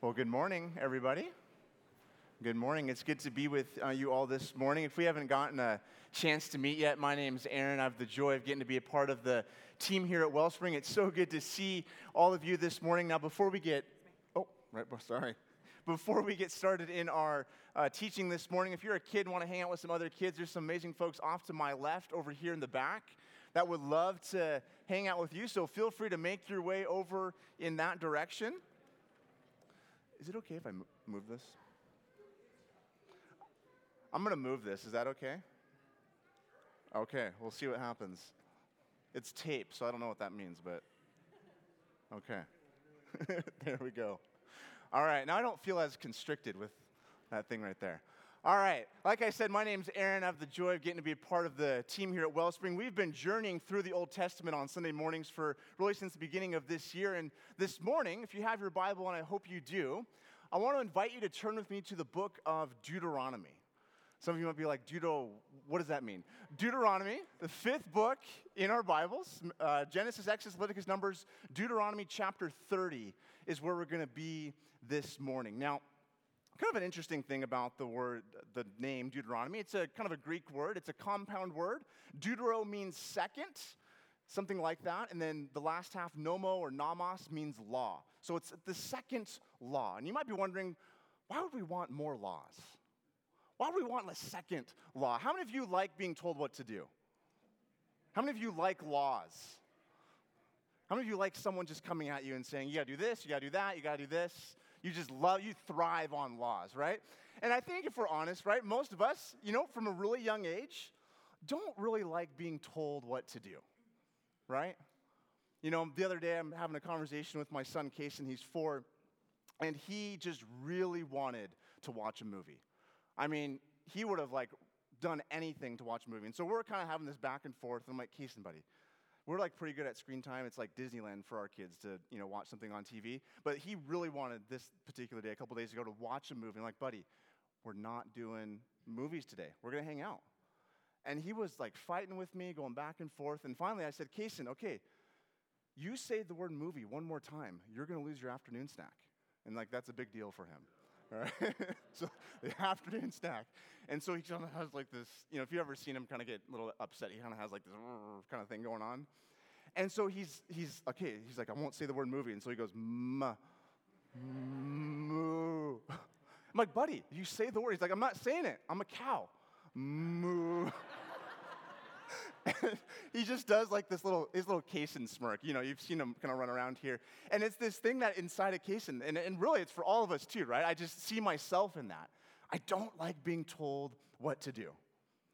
Well, good morning, everybody. Good morning. It's good to be with uh, you all this morning. If we haven't gotten a chance to meet yet, my name's Aaron. I have the joy of getting to be a part of the team here at Wellspring. It's so good to see all of you this morning. Now, before we get, oh, right, sorry. Before we get started in our uh, teaching this morning, if you're a kid and want to hang out with some other kids, there's some amazing folks off to my left over here in the back that would love to hang out with you. So feel free to make your way over in that direction. Is it okay if I move this? I'm going to move this. Is that okay? Okay, we'll see what happens. It's tape, so I don't know what that means, but okay. there we go. All right, now I don't feel as constricted with that thing right there. All right, like I said, my name's Aaron. I have the joy of getting to be a part of the team here at Wellspring. We've been journeying through the Old Testament on Sunday mornings for really since the beginning of this year. And this morning, if you have your Bible, and I hope you do, I want to invite you to turn with me to the book of Deuteronomy. Some of you might be like, Deutero, what does that mean? Deuteronomy, the fifth book in our Bibles, uh, Genesis, Exodus, Leviticus, Numbers, Deuteronomy chapter 30 is where we're going to be this morning. Now, kind of an interesting thing about the word, the name Deuteronomy. It's a kind of a Greek word, it's a compound word. Deutero means second, something like that. And then the last half, nomo or nomos, means law. So it's the second law. And you might be wondering, why would we want more laws? Why would we want a second law? How many of you like being told what to do? How many of you like laws? How many of you like someone just coming at you and saying, you gotta do this, you gotta do that, you gotta do this? You just love, you thrive on laws, right? And I think if we're honest, right, most of us, you know, from a really young age, don't really like being told what to do, right? You know, the other day I'm having a conversation with my son, Case, and he's four, and he just really wanted to watch a movie. I mean, he would have like done anything to watch a movie. And so we're kind of having this back and forth. And I'm like, Keeson, buddy, we're like pretty good at screen time. It's like Disneyland for our kids to, you know, watch something on TV. But he really wanted this particular day, a couple days ago, to watch a movie. I'm like, buddy, we're not doing movies today. We're gonna hang out. And he was like fighting with me, going back and forth. And finally I said, Kason, okay, you say the word movie one more time, you're gonna lose your afternoon snack. And like that's a big deal for him. All right? so the afternoon snack. And so he kind of has like this, you know, if you've ever seen him kind of get a little upset, he kind of has like this kind of thing going on. And so he's, he's, okay, he's like, I won't say the word movie. And so he goes, ma, moo. I'm like, buddy, you say the word. He's like, I'm not saying it. I'm a cow. Moo. he just does like this little, his little Kason smirk. You know, you've seen him kind of run around here. And it's this thing that inside of Kason, and, and really it's for all of us too, right? I just see myself in that. I don't like being told what to do.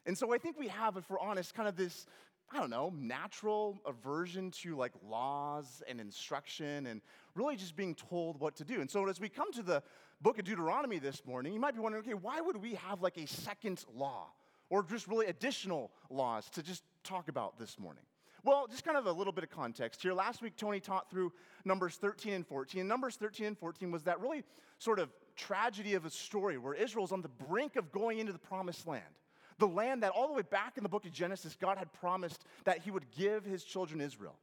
And so I think we have, if we're honest, kind of this, I don't know, natural aversion to like laws and instruction and really just being told what to do. And so as we come to the book of Deuteronomy this morning, you might be wondering, okay, why would we have like a second law? Or just really additional laws to just talk about this morning? Well, just kind of a little bit of context here. Last week, Tony taught through Numbers 13 and 14. And Numbers 13 and 14 was that really sort of tragedy of a story where Israel's on the brink of going into the promised land. The land that all the way back in the book of Genesis, God had promised that He would give His children Israel.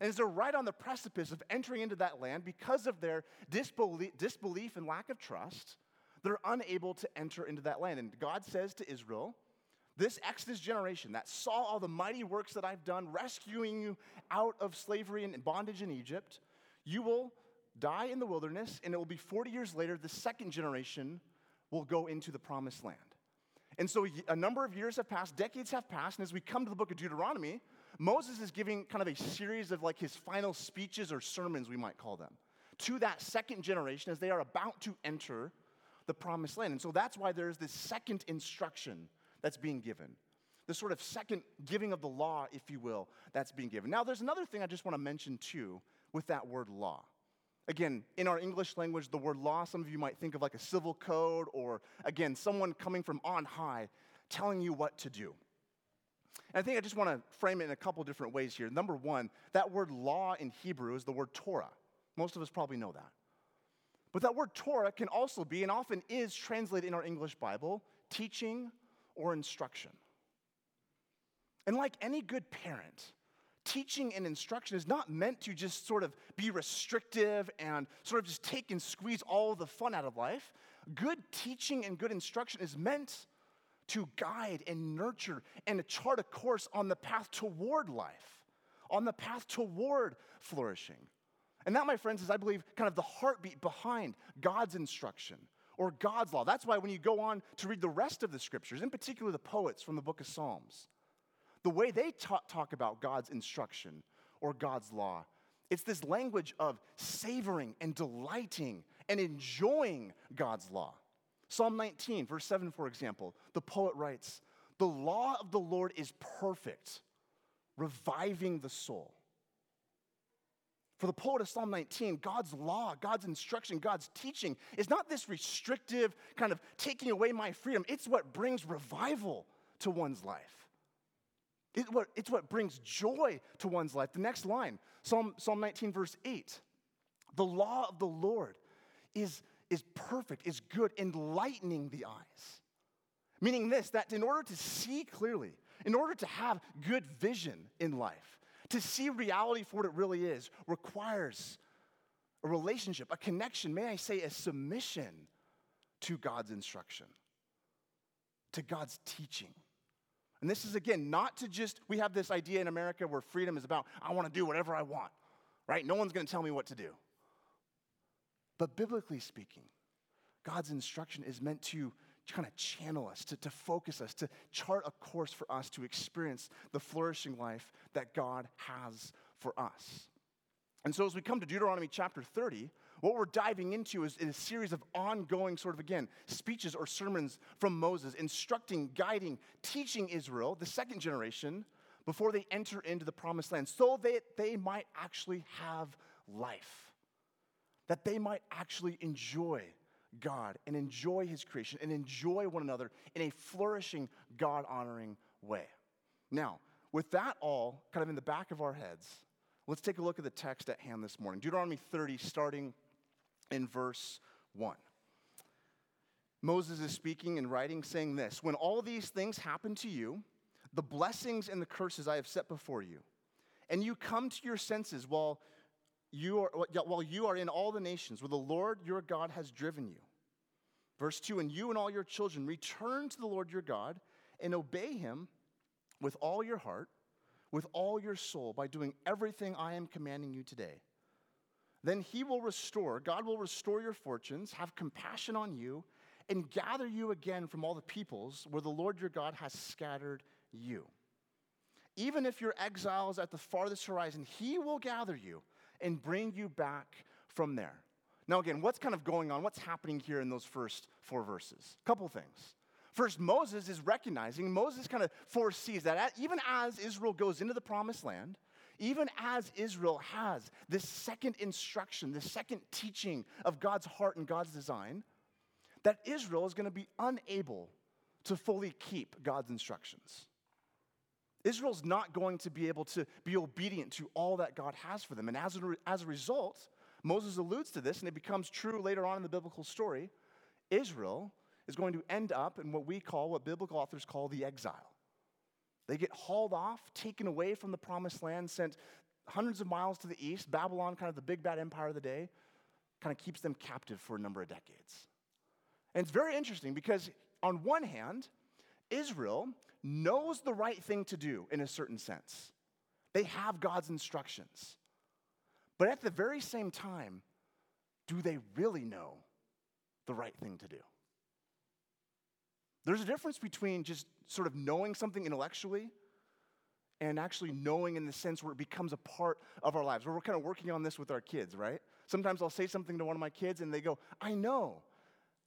And as they're right on the precipice of entering into that land, because of their disbelief, disbelief and lack of trust, they're unable to enter into that land. And God says to Israel, this Exodus generation that saw all the mighty works that I've done, rescuing you out of slavery and bondage in Egypt, you will die in the wilderness, and it will be 40 years later, the second generation will go into the promised land. And so a number of years have passed, decades have passed, and as we come to the book of Deuteronomy, Moses is giving kind of a series of like his final speeches or sermons, we might call them, to that second generation as they are about to enter the promised land. And so that's why there's this second instruction that's being given. The sort of second giving of the law, if you will, that's being given. Now, there's another thing I just want to mention too with that word law. Again, in our English language, the word law, some of you might think of like a civil code or, again, someone coming from on high telling you what to do. And I think I just want to frame it in a couple different ways here. Number one, that word law in Hebrew is the word Torah. Most of us probably know that. But that word Torah can also be, and often is translated in our English Bible, teaching or instruction. And like any good parent, teaching and instruction is not meant to just sort of be restrictive and sort of just take and squeeze all the fun out of life. Good teaching and good instruction is meant to guide and nurture and to chart a course on the path toward life, on the path toward flourishing. And that, my friends, is, I believe, kind of the heartbeat behind God's instruction or God's law. That's why when you go on to read the rest of the scriptures, in particular the poets from the book of Psalms, the way they ta- talk about God's instruction or God's law, it's this language of savoring and delighting and enjoying God's law. Psalm 19, verse 7, for example, the poet writes, The law of the Lord is perfect, reviving the soul. For the poet of Psalm 19, God's law, God's instruction, God's teaching is not this restrictive kind of taking away my freedom. It's what brings revival to one's life. It's what, it's what brings joy to one's life. The next line, Psalm, Psalm 19, verse 8 The law of the Lord is, is perfect, is good, enlightening the eyes. Meaning this, that in order to see clearly, in order to have good vision in life, to see reality for what it really is, requires a relationship, a connection, may I say, a submission to God's instruction, to God's teaching. And this is, again, not to just, we have this idea in America where freedom is about, I want to do whatever I want, right? No one's going to tell me what to do. But biblically speaking, God's instruction is meant to kind of channel us, to, to focus us, to chart a course for us to experience the flourishing life that God has for us. And so, as we come to Deuteronomy chapter 30, what we're diving into is, is, a series of ongoing, sort of again, speeches or sermons from Moses, instructing, guiding, teaching Israel, the second generation, before they enter into the promised land, so that they might actually have life, that they might actually enjoy God and enjoy His creation and enjoy one another in a flourishing, God honoring way. Now, with that all kind of in the back of our heads, let's take a look at the text at hand this morning. Deuteronomy 30, starting in verse 1. Moses is speaking and writing, saying this When all these things happen to you, the blessings and the curses I have set before you, and you come to your senses while you are, while you are in all the nations where the Lord your God has driven you. Verse 2 And you and all your children return to the Lord your God and obey him with all your heart, with all your soul, by doing everything I am commanding you today then he will restore, God will restore your fortunes, have compassion on you, and gather you again from all the peoples where the Lord your God has scattered you. Even if you're exiles at the farthest horizon, he will gather you and bring you back from there. Now, again, what's kind of going on? What's happening here in those first four verses? A couple things. First, Moses is recognizing, Moses kind of foresees that even as Israel goes into the promised land, even as Israel has this second instruction, this second teaching of God's heart and God's design, that Israel is going to be unable to fully keep God's instructions. Israel's not going to be able to be obedient to all that God has for them. And as a, as a result, Moses alludes to this, and it becomes true later on in the biblical story. Israel is going to end up in what we call, what biblical authors call the exile. They get hauled off, taken away from the promised land, sent hundreds of miles to the east. Babylon, kind of the big bad empire of the day, kind of keeps them captive for a number of decades. And it's very interesting because, on one hand, Israel knows the right thing to do in a certain sense. They have God's instructions. But at the very same time, do they really know the right thing to do? There's a difference between just sort of knowing something intellectually and actually knowing in the sense where it becomes a part of our lives. Where We're kind of working on this with our kids, right? Sometimes I'll say something to one of my kids and they go, I know.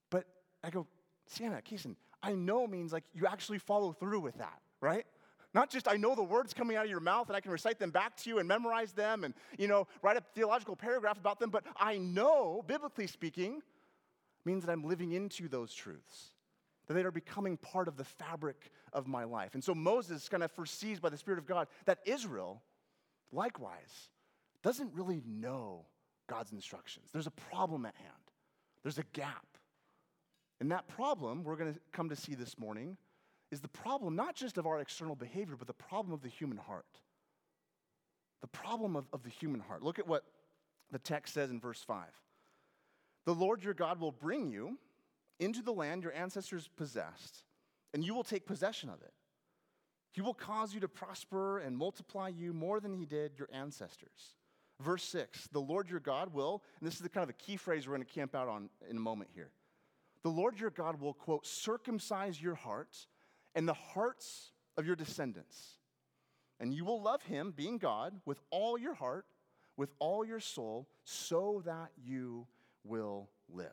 But I go, Sienna, Kason, I know means like you actually follow through with that, right? Not just I know the words coming out of your mouth and I can recite them back to you and memorize them and, you know, write a theological paragraph about them, but I know, biblically speaking, means that I'm living into those truths that they are becoming part of the fabric of my life. And so Moses kind of foresees by the Spirit of God that Israel, likewise, doesn't really know God's instructions. There's a problem at hand, there's a gap. And that problem, we're going to come to see this morning, is the problem not just of our external behavior, but the problem of the human heart. The problem of, of the human heart. Look at what the text says in verse 5. The Lord your God will bring you into the land your ancestors possessed, and you will take possession of it. He will cause you to prosper and multiply you more than he did your ancestors. Verse 6 The Lord your God will, and this is the kind of a key phrase we're going to camp out on in a moment here. The Lord your God will, quote, circumcise your heart and the hearts of your descendants. And you will love him, being God, with all your heart, with all your soul, so that you will live.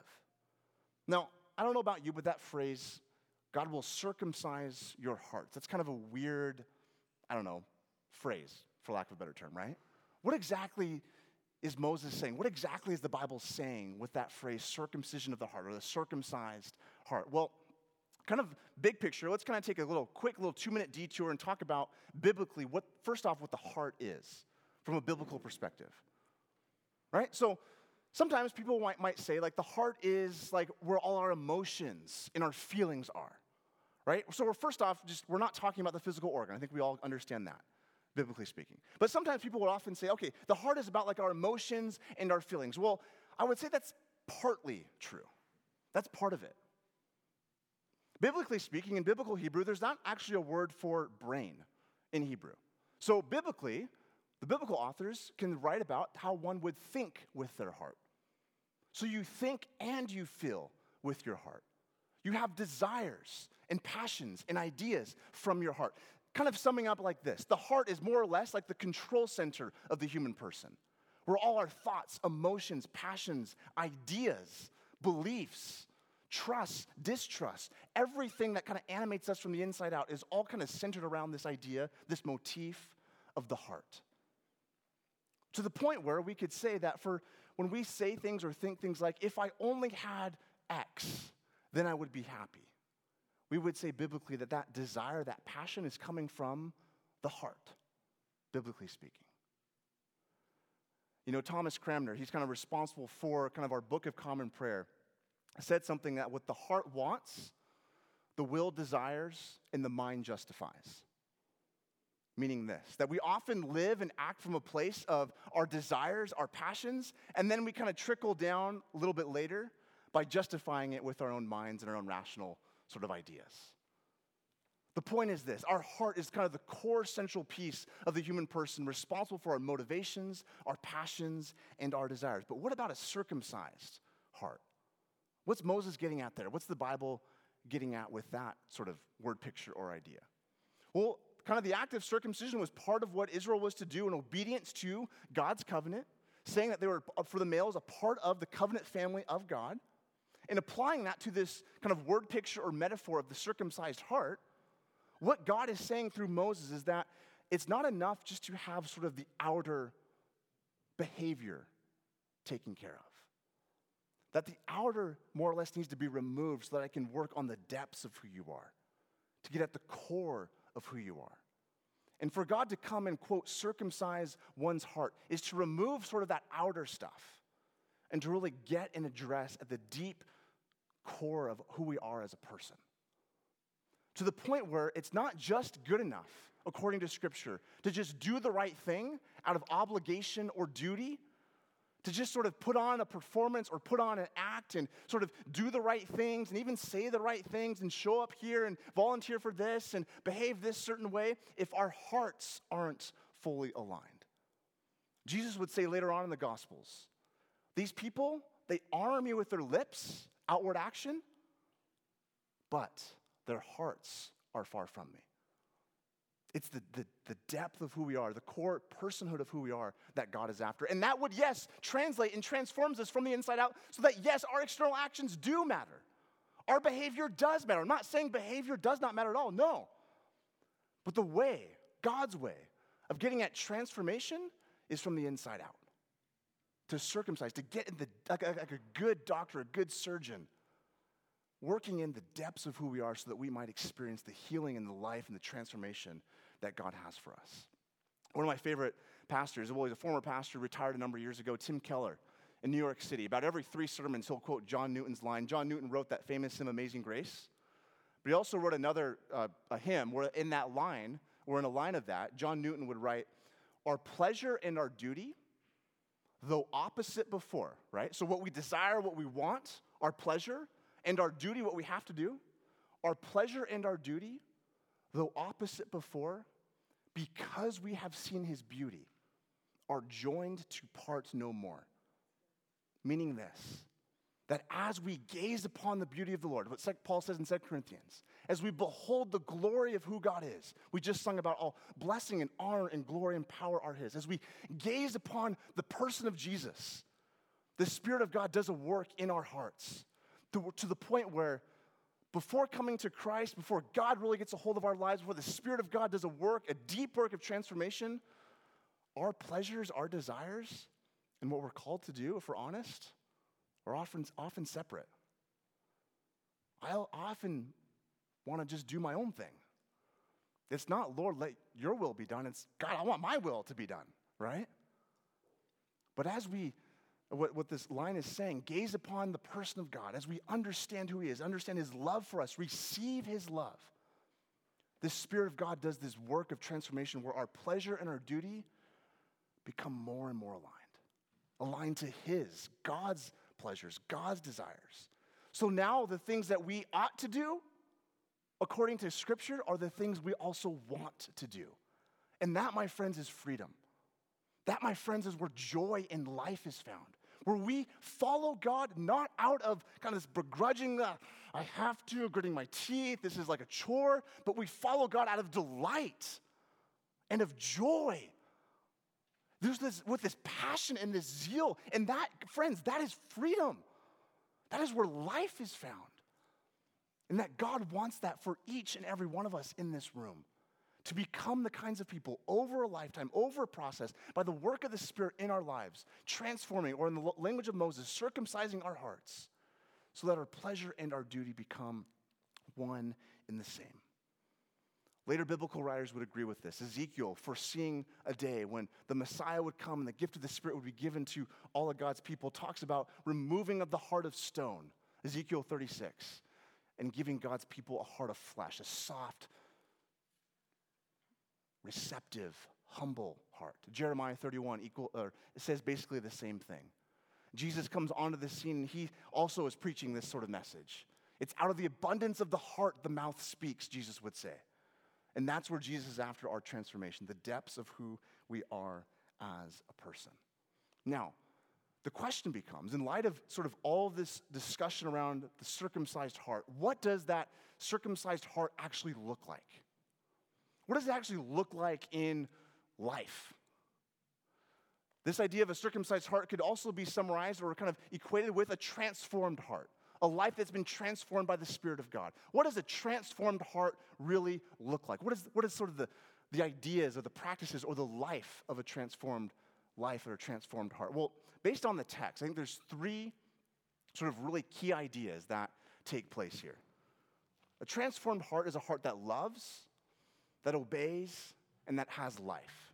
Now, I don't know about you, but that phrase, God will circumcise your hearts, that's kind of a weird, I don't know, phrase, for lack of a better term, right? What exactly is Moses saying? What exactly is the Bible saying with that phrase, circumcision of the heart or the circumcised heart? Well, kind of big picture, let's kind of take a little quick little two minute detour and talk about biblically what, first off, what the heart is from a biblical perspective. Right? So sometimes people might, might say, like, the heart is like where all our emotions and our feelings are. Right? So we're first off, just we're not talking about the physical organ. I think we all understand that biblically speaking. But sometimes people will often say, okay, the heart is about like our emotions and our feelings. Well, I would say that's partly true. That's part of it. Biblically speaking, in biblical Hebrew, there's not actually a word for brain in Hebrew. So, biblically, the biblical authors can write about how one would think with their heart. So, you think and you feel with your heart. You have desires and passions and ideas from your heart kind of summing up like this the heart is more or less like the control center of the human person, where all our thoughts, emotions, passions, ideas, beliefs, trust, distrust, everything that kind of animates us from the inside out is all kind of centered around this idea, this motif of the heart. To the point where we could say that for when we say things or think things like, if I only had X, then I would be happy we would say biblically that that desire, that passion is coming from the heart, biblically speaking. You know, Thomas Cranmer, he's kind of responsible for kind of our Book of Common Prayer, said something that what the heart wants, the will desires, and the mind justifies. Meaning this, that we often live and act from a place of our desires, our passions, and then we kind of trickle down a little bit later by justifying it with our own minds and our own rational sort of ideas. The point is this our heart is kind of the core central piece of the human person, responsible for our motivations, our passions, and our desires. But what about a circumcised heart? What's Moses getting at there? What's the Bible getting at with that sort of word picture or idea? Well, kind of the act of circumcision was part of what Israel was to do in obedience to God's covenant, saying that they were, uh, for the males, a part of the covenant family of God. And applying that to this kind of word picture or metaphor of the circumcised heart, what God is saying through Moses is that it's not enough just to have sort of the outer behavior taken care of. That the outer more or less needs to be removed so that I can work on the depths of who you are, to get at the core of who you are. And for God to come and, quote, circumcise one's heart is to remove sort of that outer stuff and to really get and address at the deep core of who we are as a person. To the point where it's not just good enough, according to Scripture, to just do the right thing out of obligation or duty, to just sort of put on a performance or put on an act and sort of do the right things and even say the right things and show up here and volunteer for this and behave this certain way if our hearts aren't fully aligned. Jesus would say later on in the Gospels, these people, they honor me with their lips, outward action, but their hearts are far from me. It's the, the, the, depth of who we are, the core personhood of who we are that God is after. And that would, yes, translate and transforms us from the inside out so that, yes, our external actions do matter. Our behavior does matter. I'm not saying behavior does not matter at all, no. But the way, God's way, of getting at transformation is from the inside out to circumcise, to get in the, like a, like a good doctor, a good surgeon, working in the depths of who we are so that we might experience the healing and the life and the transformation that God has for us. One of my favorite pastors, well, he's a former pastor, retired a number of years ago, Tim Keller in New York City. About every three sermons, he'll quote John Newton's line. John Newton wrote that famous hymn, Amazing Grace. But he also wrote another uh, a hymn where in that line, or in a line of that, John Newton would write, our pleasure and our duty, though opposite before, right? So, what we desire, what we want, our pleasure, and our duty, what we have to do, our pleasure and our duty, though opposite before, because we have seen his beauty, are joined to part no more. Meaning this, that as we gaze upon the beauty of the Lord, what Paul says in 2 Corinthians, as we behold the glory of who God is, we just sung about all blessing and honor and glory and power are His. As we gaze upon the person of Jesus, the Spirit of God does a work in our hearts to, to the point where before coming to Christ, before God really gets a hold of our lives, before the Spirit of God does a work, a deep work of transformation, our pleasures, our desires, and what we're called to do, if we're honest, are often, often separate. I often want to just do my own thing. It's not, Lord, let your will be done. It's, God, I want my will to be done, right? But as we, what, what this line is saying, gaze upon the person of God, as we understand who He is, understand His love for us, receive His love, the Spirit of God does this work of transformation where our pleasure and our duty become more and more aligned, aligned to His, God's pleasures, God's desires. So now the things that we ought to do, according to Scripture, are the things we also want to do. And that, my friends, is freedom. That, my friends, is where joy in life is found. Where we follow God not out of kind of this begrudging, uh, I have to, gritting my teeth, this is like a chore, but we follow God out of delight and of joy there's this, with this passion and this zeal. And that, friends, that is freedom. That is where life is found. And that God wants that for each and every one of us in this room to become the kinds of people over a lifetime, over a process, by the work of the Spirit in our lives, transforming, or in the language of Moses, circumcising our hearts, so that our pleasure and our duty become one in the same. Later biblical writers would agree with this. Ezekiel, foreseeing a day when the Messiah would come and the gift of the Spirit would be given to all of God's people, talks about removing of the heart of stone, Ezekiel 36, and giving God's people a heart of flesh, a soft, receptive, humble heart. Jeremiah 31 equal, or it says basically the same thing. Jesus comes onto the scene and he also is preaching this sort of message. It's out of the abundance of the heart the mouth speaks, Jesus would say. And that's where Jesus is after our transformation, the depths of who we are as a person. Now, the question becomes in light of sort of all this discussion around the circumcised heart, what does that circumcised heart actually look like? What does it actually look like in life? This idea of a circumcised heart could also be summarized or kind of equated with a transformed heart a life that's been transformed by the Spirit of God. What does a transformed heart really look like? What is, what is sort of the, the ideas or the practices or the life of a transformed life or a transformed heart? Well, based on the text, I think there's three sort of really key ideas that take place here. A transformed heart is a heart that loves, that obeys, and that has life.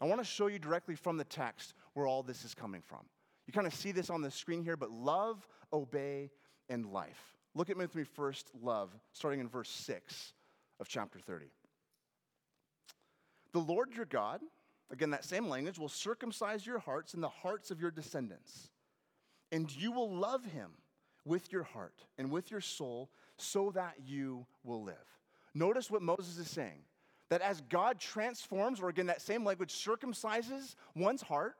I want to show you directly from the text where all this is coming from. You kind of see this on the screen here, but love, obey, and life. Look at with me first, love, starting in verse 6 of chapter 30. The Lord your God, again, that same language, will circumcise your hearts and the hearts of your descendants, and you will love him with your heart and with your soul so that you will live. Notice what Moses is saying that as God transforms, or again, that same language circumcises one's heart,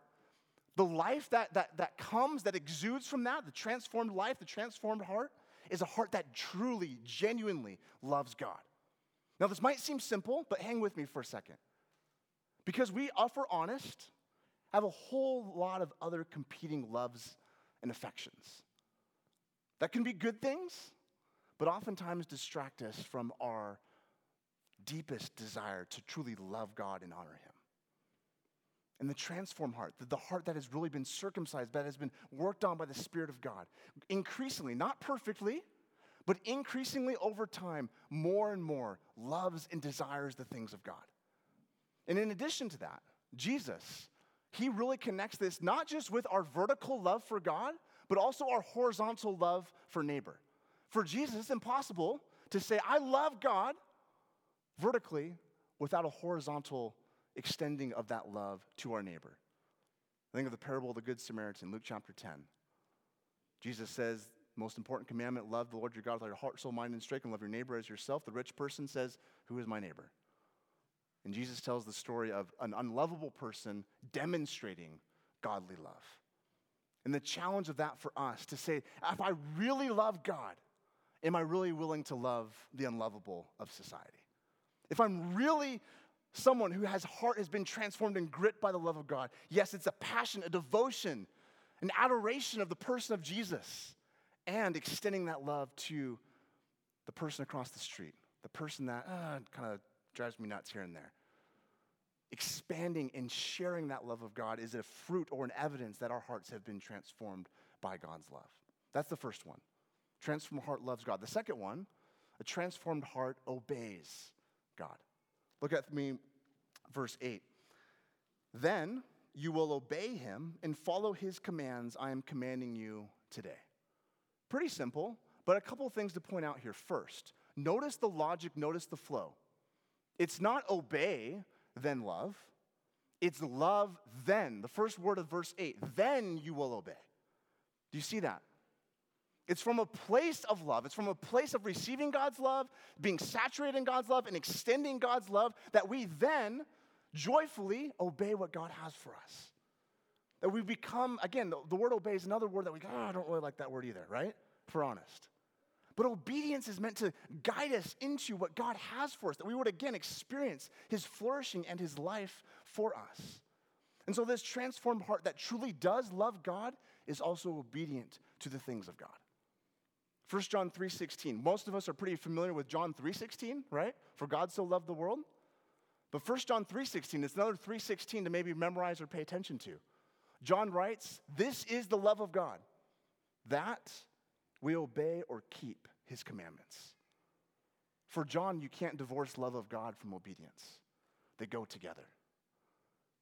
the life that, that, that comes, that exudes from that, the transformed life, the transformed heart, is a heart that truly, genuinely loves God. Now, this might seem simple, but hang with me for a second. Because we, uh, if we're honest, have a whole lot of other competing loves and affections. That can be good things, but oftentimes distract us from our deepest desire to truly love God and honor Him and the transformed heart, the heart that has really been circumcised, that has been worked on by the Spirit of God, increasingly, not perfectly, but increasingly over time, more and more loves and desires the things of God. And in addition to that, Jesus, he really connects this not just with our vertical love for God, but also our horizontal love for neighbor. For Jesus, it's impossible to say, I love God vertically without a horizontal extending of that love to our neighbor. Think of the parable of the Good Samaritan, Luke chapter 10. Jesus says, most important commandment, love the Lord your God with all your heart, soul, mind, and strength, and love your neighbor as yourself. The rich person says, Who is my neighbor? And Jesus tells the story of an unlovable person demonstrating godly love. And the challenge of that for us to say, if I really love God, am I really willing to love the unlovable of society? If I'm really someone who has heart has been transformed and grit by the love of God, yes, it's a passion, a devotion, an adoration of the person of Jesus, and extending that love to the person across the street, the person that uh, kind of drives me nuts here and there expanding and sharing that love of God is a fruit or an evidence that our hearts have been transformed by God's love. That's the first one. Transformed heart loves God. The second one, a transformed heart obeys God. Look at me, verse 8. Then you will obey him and follow his commands I am commanding you today. Pretty simple, but a couple things to point out here. First, notice the logic, notice the flow. It's not obey then love. It's love then. The first word of verse 8, then you will obey. Do you see that? It's from a place of love. It's from a place of receiving God's love, being saturated in God's love, and extending God's love that we then joyfully obey what God has for us. That we become, again, the, the word obey is another word that we go, oh, I don't really like that word either, right? If we're honest. But obedience is meant to guide us into what God has for us, that we would again experience His flourishing and His life for us. And so, this transformed heart that truly does love God is also obedient to the things of God. 1 John 3:16. Most of us are pretty familiar with John 3:16, right? For God so loved the world. But 1 John 3:16 is another 3:16 to maybe memorize or pay attention to. John writes, "This is the love of God, that we obey or keep his commandments. For John, you can't divorce love of God from obedience, they go together.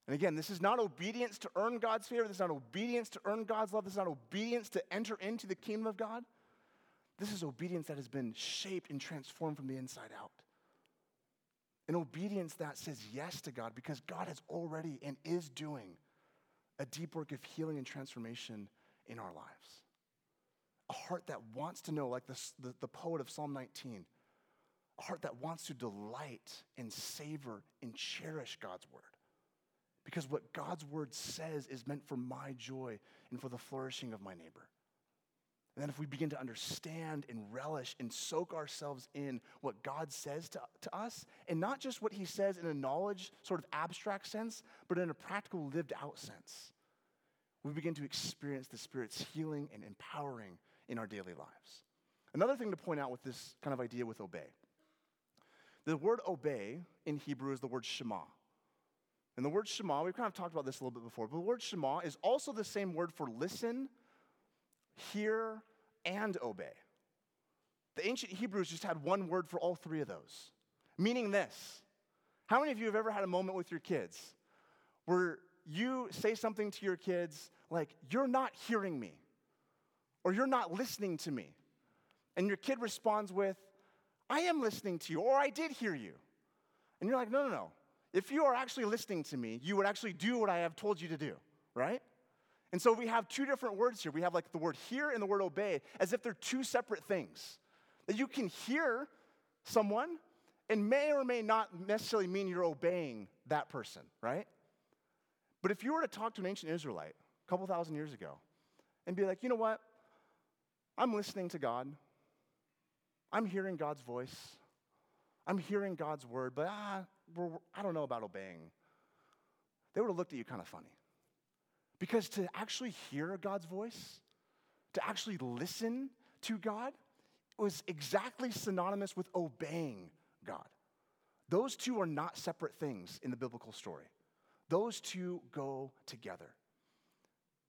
And again, this is not obedience to earn God's favor. This is not obedience to earn God's love. This is not obedience to enter into the kingdom of God. This is obedience that has been shaped and transformed from the inside out. An obedience that says yes to God because God has already and is doing a deep work of healing and transformation in our lives a heart that wants to know, like the, the, the poet of Psalm 19, a heart that wants to delight and savor and cherish God's word. Because what God's word says is meant for my joy and for the flourishing of my neighbor. And then if we begin to understand and relish and soak ourselves in what God says to, to us, and not just what he says in a knowledge, sort of abstract sense, but in a practical, lived out sense, we begin to experience the Spirit's healing and empowering in our daily lives. Another thing to point out with this kind of idea with obey the word obey in Hebrew is the word shema. And the word shema, we've kind of talked about this a little bit before, but the word shema is also the same word for listen, hear, and obey. The ancient Hebrews just had one word for all three of those, meaning this. How many of you have ever had a moment with your kids where you say something to your kids like, You're not hearing me? or you're not listening to me. And your kid responds with, I am listening to you, or I did hear you. And you're like, no, no, no. If you are actually listening to me, you would actually do what I have told you to do, right? And so we have two different words here. We have like the word hear and the word obey as if they're two separate things. That you can hear someone and may or may not necessarily mean you're obeying that person, right? But if you were to talk to an ancient Israelite a couple thousand years ago and be like, you know what? I'm listening to God. I'm hearing God's voice. I'm hearing God's word, but ah, I don't know about obeying. They would have looked at you kind of funny. Because to actually hear God's voice, to actually listen to God, was exactly synonymous with obeying God. Those two are not separate things in the biblical story, those two go together.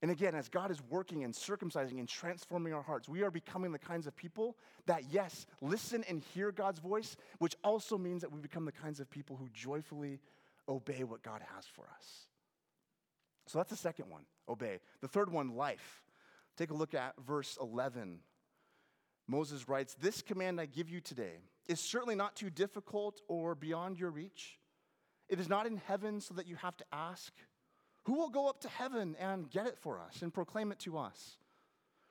And again, as God is working and circumcising and transforming our hearts, we are becoming the kinds of people that, yes, listen and hear God's voice, which also means that we become the kinds of people who joyfully obey what God has for us. So that's the second one obey. The third one, life. Take a look at verse 11. Moses writes, This command I give you today is certainly not too difficult or beyond your reach. It is not in heaven so that you have to ask. Who will go up to heaven and get it for us and proclaim it to us?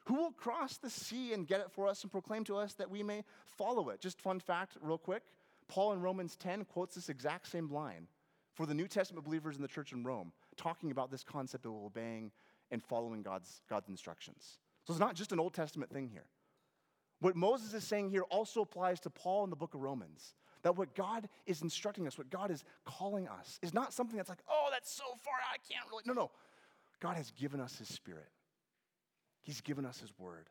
Who will cross the sea and get it for us and proclaim to us that we may follow it? Just fun fact, real quick. Paul in Romans 10 quotes this exact same line for the New Testament believers in the church in Rome, talking about this concept of obeying and following God's, God's instructions. So it's not just an Old Testament thing here. What Moses is saying here also applies to Paul in the book of Romans. That what God is instructing us, what God is calling us, is not something that's like, oh, that's so far I can't really. No, no. God has given us His Spirit, He's given us His Word.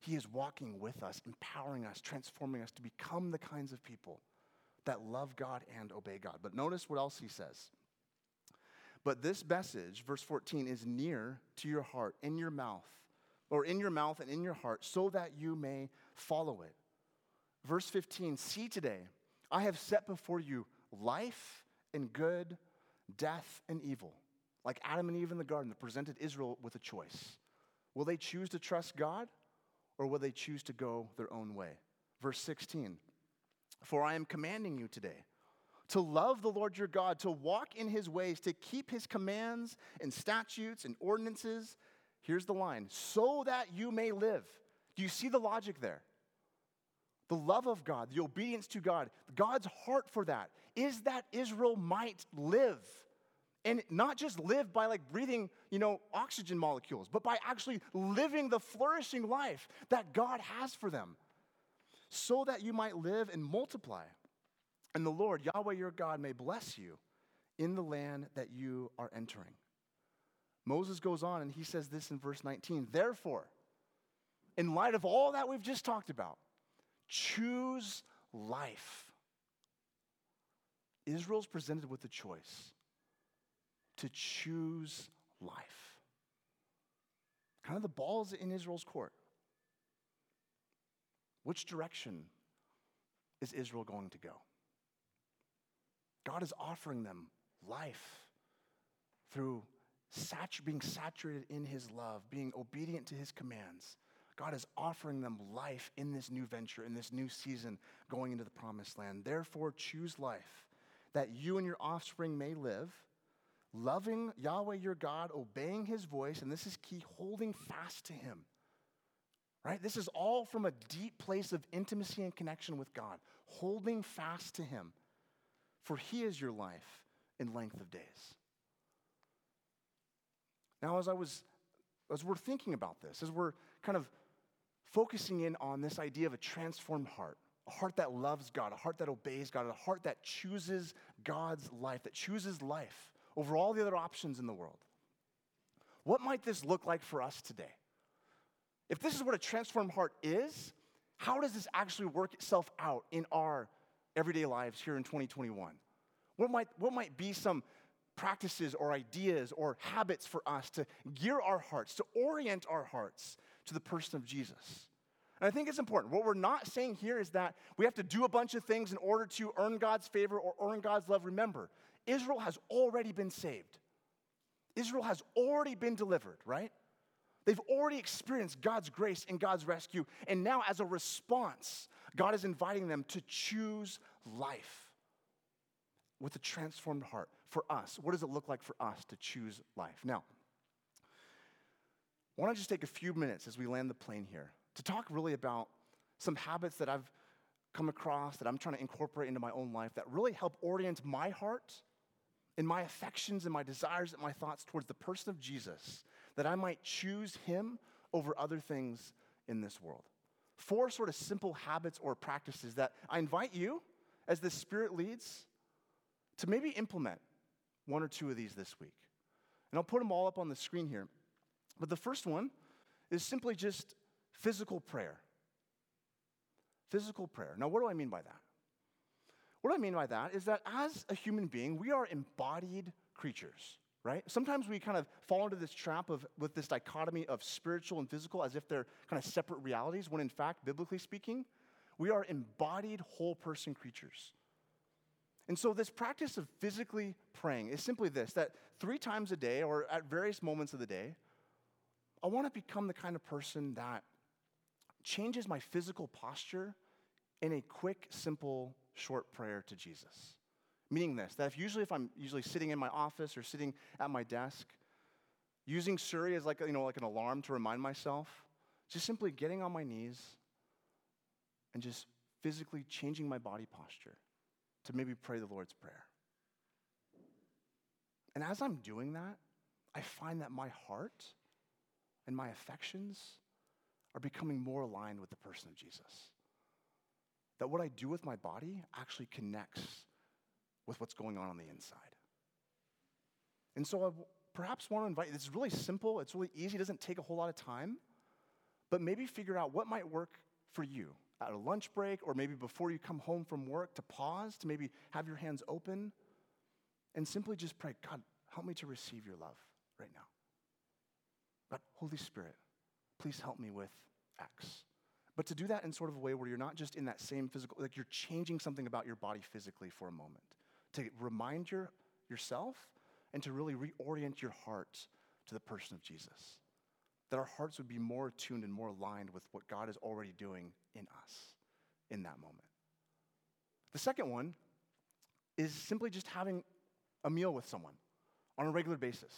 He is walking with us, empowering us, transforming us to become the kinds of people that love God and obey God. But notice what else He says. But this message, verse 14, is near to your heart, in your mouth, or in your mouth and in your heart, so that you may follow it. Verse 15 See today, I have set before you life and good, death and evil. Like Adam and Eve in the garden that presented Israel with a choice. Will they choose to trust God or will they choose to go their own way? Verse 16 For I am commanding you today to love the Lord your God, to walk in his ways, to keep his commands and statutes and ordinances. Here's the line so that you may live. Do you see the logic there? The love of God, the obedience to God, God's heart for that is that Israel might live. And not just live by like breathing, you know, oxygen molecules, but by actually living the flourishing life that God has for them. So that you might live and multiply. And the Lord, Yahweh your God, may bless you in the land that you are entering. Moses goes on and he says this in verse 19 Therefore, in light of all that we've just talked about, choose life. Israel's presented with the choice to choose life. Kind of the ball's in Israel's court. Which direction is Israel going to go? God is offering them life through satu- being saturated in His love, being obedient to His commands. God is offering them life in this new venture, in this new season going into the promised land. Therefore, choose life that you and your offspring may live, loving Yahweh your God, obeying His voice, and this is key, holding fast to Him. Right? This is all from a deep place of intimacy and connection with God, holding fast to Him for he is your life in length of days. Now, as I was, as we're thinking about this, as we're kind of focusing in on this idea of a transformed heart, a heart that loves God, a heart that obeys God, a heart that chooses God's life, that chooses life over all the other options in the world. What might this look like for us today? If this is what a transformed heart is, how does this actually work itself out in our everyday lives here in 2021? What might, what might be some practices or ideas or habits for us to gear our hearts, to orient our hearts to the person of Jesus? And I think it's important. What we're not saying here is that we have to do a bunch of things in order to earn God's favor or earn God's love. Remember, Israel has already been saved. Israel has already been delivered, right? They've already experienced God's grace and God's rescue. And now, as a response, God is inviting them to choose life with a transformed heart. For us, what does it look like for us to choose life? Now, I want to just take a few minutes as we land the plane here to talk really about some habits that I've come across that I'm trying to incorporate into my own life that really help orient my heart and my affections and my desires and my thoughts towards the person of Jesus, that I might choose him over other things in this world four sort of simple habits or practices that I invite you, as the Spirit leads, to maybe implement one or two of these this week. And I'll put them all up on the screen here. But the first one is simply just physical prayer. Physical prayer. Now, what do I mean by that? What I mean by that is that as a human being, we are embodied creatures right? Sometimes we kind of fall into this trap of with this dichotomy of spiritual and physical as if they're kind of separate realities, when in fact, biblically speaking, we are embodied whole person creatures. And so, this practice of physically praying is simply this that three times a day or at various moments of the day, I want to become the kind of person that changes my physical posture in a quick, simple, short prayer to Jesus. Meaning this, that if usually if I'm usually sitting in my office or sitting at my desk, using Siri as like, you know, like an alarm to remind myself, just simply getting on my knees and just physically changing my body posture to maybe pray the Lord's Prayer. And as I'm doing that, I find that my heart and my affections are becoming more aligned with the person of Jesus. That what I do with my body actually connects with what's going on on the inside. And so I perhaps want to invite you, is really simple, it's really easy, it doesn't take a whole lot of time, but maybe figure out what might work for you at a lunch break or maybe before you come home from work to pause, to maybe have your hands open and simply just pray, God, help me to receive your love right now. But Holy Spirit, please help me with X. But to do that in sort of a way where you're not just in that same physical, like you're changing something about your body physically for a moment, to remind your, yourself and to really reorient your heart to the person of Jesus. That our hearts would be more attuned and more aligned with what God is already doing in us in that moment. The second one is simply just having a meal with someone on a regular basis.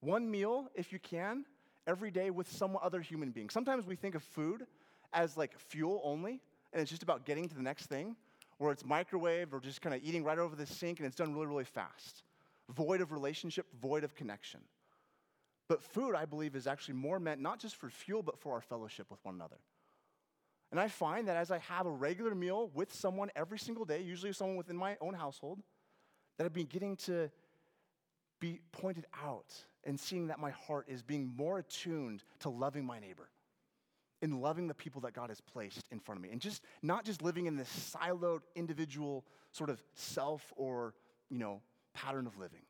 One meal, if you can, every day with some other human being. Sometimes we think of food as like fuel only, and it's just about getting to the next thing, or it's microwave or just kind of eating right over the sink and it's done really, really fast. Void of relationship, void of connection. But food, I believe, is actually more meant not just for fuel, but for our fellowship with one another. And I find that as I have a regular meal with someone every single day, usually someone within my own household, that I've been getting to be pointed out and seeing that my heart is being more attuned to loving my neighbor in loving the people that God has placed in front of me and just not just living in this siloed individual sort of self or, you know, pattern of living.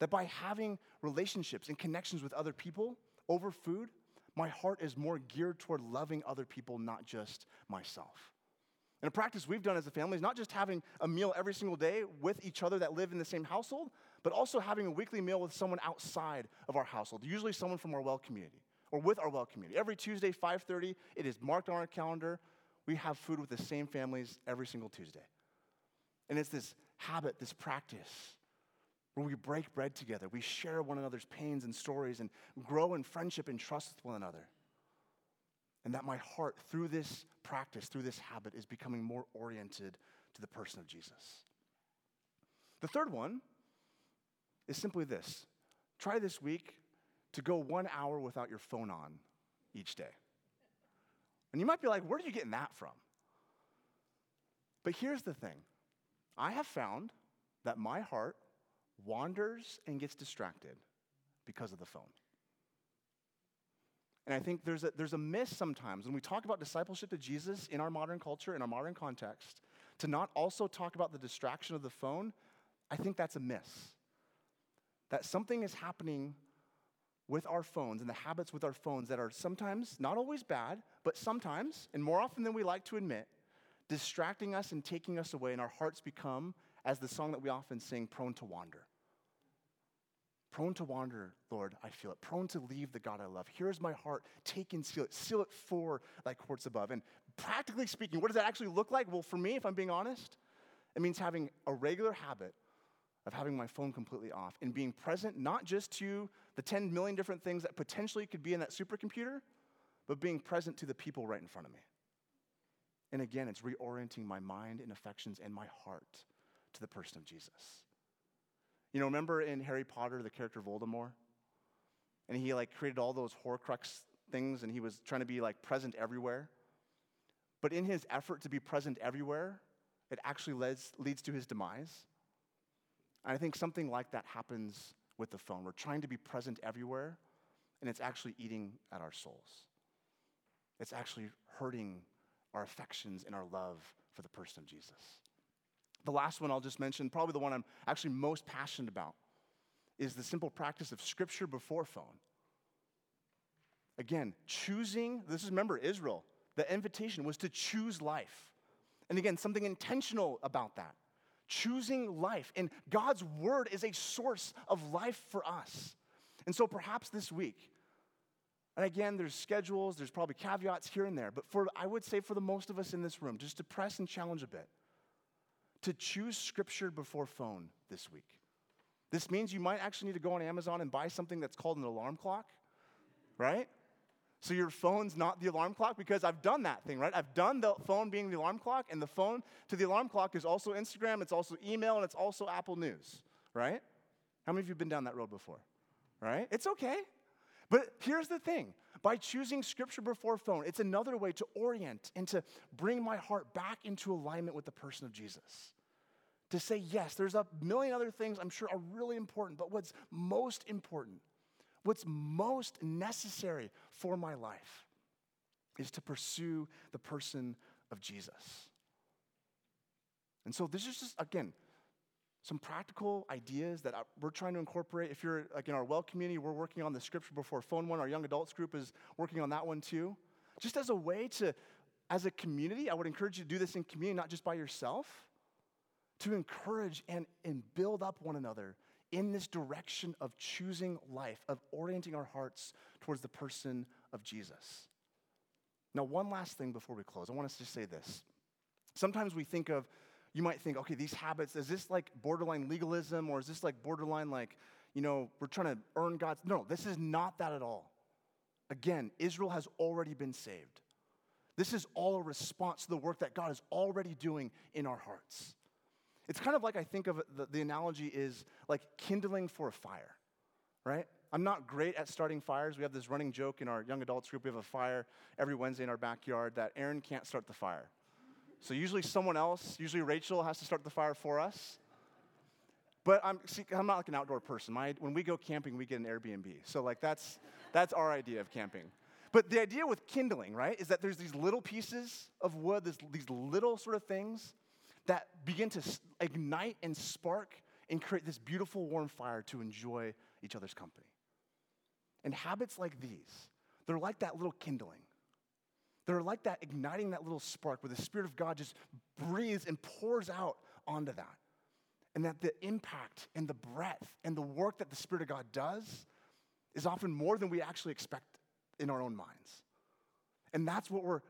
That by having relationships and connections with other people over food, my heart is more geared toward loving other people, not just myself. And a practice we've done as a family is not just having a meal every single day with each other that live in the same household, but also having a weekly meal with someone outside of our household, usually someone from our well community or with our well community. Every Tuesday, 5:30, it is marked on our calendar. We have food with the same families every single Tuesday. And it's this habit, this practice where we break bread together. We share one another's pains and stories and grow in friendship and trust with one another. And that my heart, through this practice, through this habit, is becoming more oriented to the person of Jesus. The third one is simply this try this week to go one hour without your phone on each day. And you might be like, where are you getting that from? But here's the thing I have found that my heart wanders and gets distracted because of the phone. And I think there's a, there's a miss sometimes when we talk about discipleship to Jesus in our modern culture, in our modern context, to not also talk about the distraction of the phone. I think that's a miss. That something is happening with our phones and the habits with our phones that are sometimes, not always bad, but sometimes, and more often than we like to admit, distracting us and taking us away, and our hearts become, as the song that we often sing, prone to wander. Prone to wander, Lord, I feel it. Prone to leave the God I love. Here's my heart. Take and seal it. Seal it for thy courts above. And practically speaking, what does that actually look like? Well, for me, if I'm being honest, it means having a regular habit of having my phone completely off and being present not just to the 10 million different things that potentially could be in that supercomputer, but being present to the people right in front of me. And again, it's reorienting my mind and affections and my heart to the person of Jesus. You know, remember in Harry Potter, the character Voldemort? And he like created all those Horcrux things and he was trying to be like present everywhere. But in his effort to be present everywhere, it actually leads, leads to his demise. And I think something like that happens with the phone. We're trying to be present everywhere, and it's actually eating at our souls. It's actually hurting our affections and our love for the person of Jesus. The last one I'll just mention, probably the one I'm actually most passionate about, is the simple practice of scripture before phone. Again, choosing, this is remember Israel, the invitation was to choose life. And again, something intentional about that. Choosing life. And God's word is a source of life for us. And so perhaps this week, and again, there's schedules, there's probably caveats here and there, but for I would say for the most of us in this room, just to press and challenge a bit to choose scripture before phone this week. This means you might actually need to go on Amazon and buy something that's called an alarm clock, right? So your phone's not the alarm clock because I've done that thing, right? I've done the phone being the alarm clock, and the phone to the alarm clock is also Instagram, it's also email, and it's also Apple News, right? How many of you have been down that road before? Right? It's okay. But here's the thing by choosing scripture before phone, it's another way to orient and to bring my heart back into alignment with the person of Jesus. To say, yes, there's a million other things I'm sure are really important, but what's most important, what's most necessary for my life is to pursue the person of Jesus. And so this is just, again, some practical ideas that we're trying to incorporate. If you're like in our well community, we're working on the scripture before phone one. Our young adults group is working on that one too. Just as a way to, as a community, I would encourage you to do this in community, not just by yourself, to encourage and, and build up one another in this direction of choosing life, of orienting our hearts towards the person of Jesus. Now, one last thing before we close. I want us to say this. Sometimes we think of you might think, okay, these habits, is this like borderline legalism or is this like borderline like, you know, we're trying to earn God's. No, this is not that at all. Again, Israel has already been saved. This is all a response to the work that God is already doing in our hearts. It's kind of like I think of the, the analogy is like kindling for a fire, right? I'm not great at starting fires. We have this running joke in our young adults group. We have a fire every Wednesday in our backyard that Aaron can't start the fire. So usually someone else, usually Rachel, has to start the fire for us. But I'm, see, I'm not like an outdoor person. My, when we go camping, we get an Airbnb. So like that's, that's our idea of camping. But the idea with kindling, right, is that there's these little pieces of wood, this, these little sort of things that begin to ignite and spark and create this beautiful warm fire to enjoy each other's company. And habits like these, they're like that little kindling they're like that, igniting that little spark where the Spirit of God just breathes and pours out onto that. And that the impact and the breadth and the work that the Spirit of God does is often more than we actually expect in our own minds. And that's what we're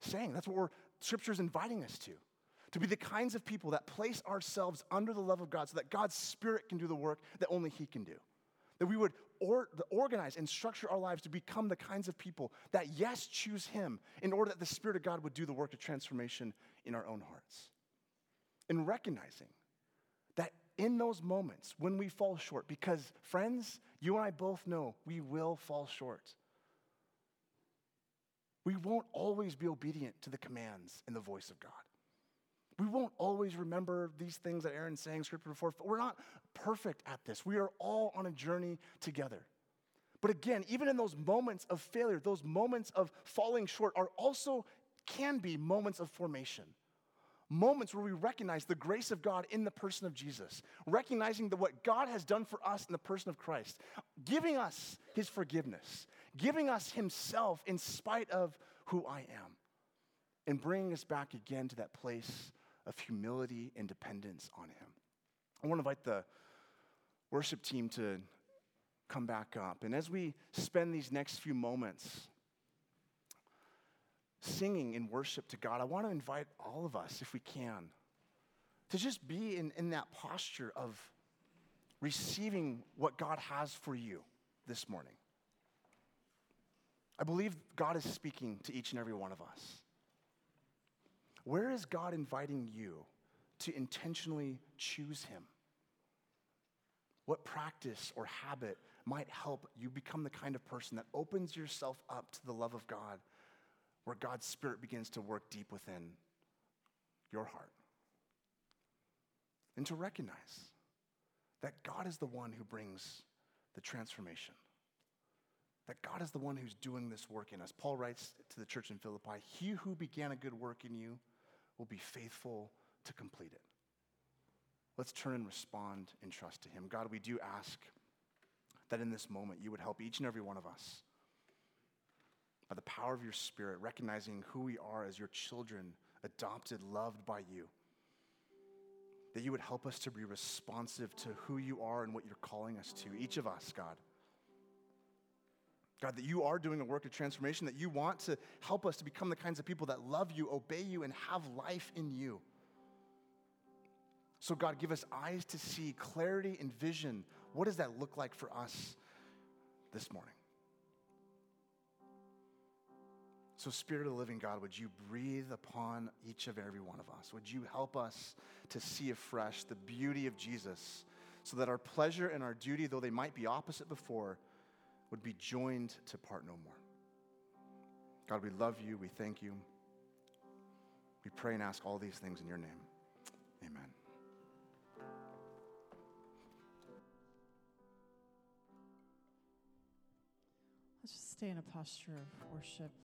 saying. That's what we're, Scripture's inviting us to. To be the kinds of people that place ourselves under the love of God so that God's Spirit can do the work that only He can do. That we would or, organize and structure our lives to become the kinds of people that, yes, choose Him in order that the Spirit of God would do the work of transformation in our own hearts. And recognizing that in those moments when we fall short, because friends, you and I both know we will fall short. We won't always be obedient to the commands and the voice of God. We won't always remember these things that Aaron's saying scripture before. We're not perfect at this. We are all on a journey together. But again, even in those moments of failure, those moments of falling short are also can be moments of formation. Moments where we recognize the grace of God in the person of Jesus, recognizing that what God has done for us in the person of Christ, giving us his forgiveness, giving us himself in spite of who I am, and bringing us back again to that place of humility and dependence on Him. I want to invite the worship team to come back up. And as we spend these next few moments singing in worship to God, I want to invite all of us, if we can, to just be in, in that posture of receiving what God has for you this morning. I believe God is speaking to each and every one of us. Where is God inviting you to intentionally choose Him? What practice or habit might help you become the kind of person that opens yourself up to the love of God, where God's Spirit begins to work deep within your heart? And to recognize that God is the one who brings the transformation. That God is the one who's doing this work in us. Paul writes to the church in Philippi He who began a good work in you will be faithful to complete it. Let's turn and respond in trust to Him. God, we do ask that in this moment you would help each and every one of us by the power of your Spirit, recognizing who we are as your children, adopted, loved by you. That you would help us to be responsive to who you are and what you're calling us to, each of us, God. God, that you are doing a work of transformation, that you want to help us to become the kinds of people that love you, obey you, and have life in you. So, God, give us eyes to see, clarity and vision. What does that look like for us this morning? So, Spirit of the living God, would you breathe upon each of every one of us? Would you help us to see afresh the beauty of Jesus so that our pleasure and our duty, though they might be opposite before, would be joined to part no more? God, we love you. We thank you. We pray and ask all these things in your name. Amen. Let's just stay in a posture of worship.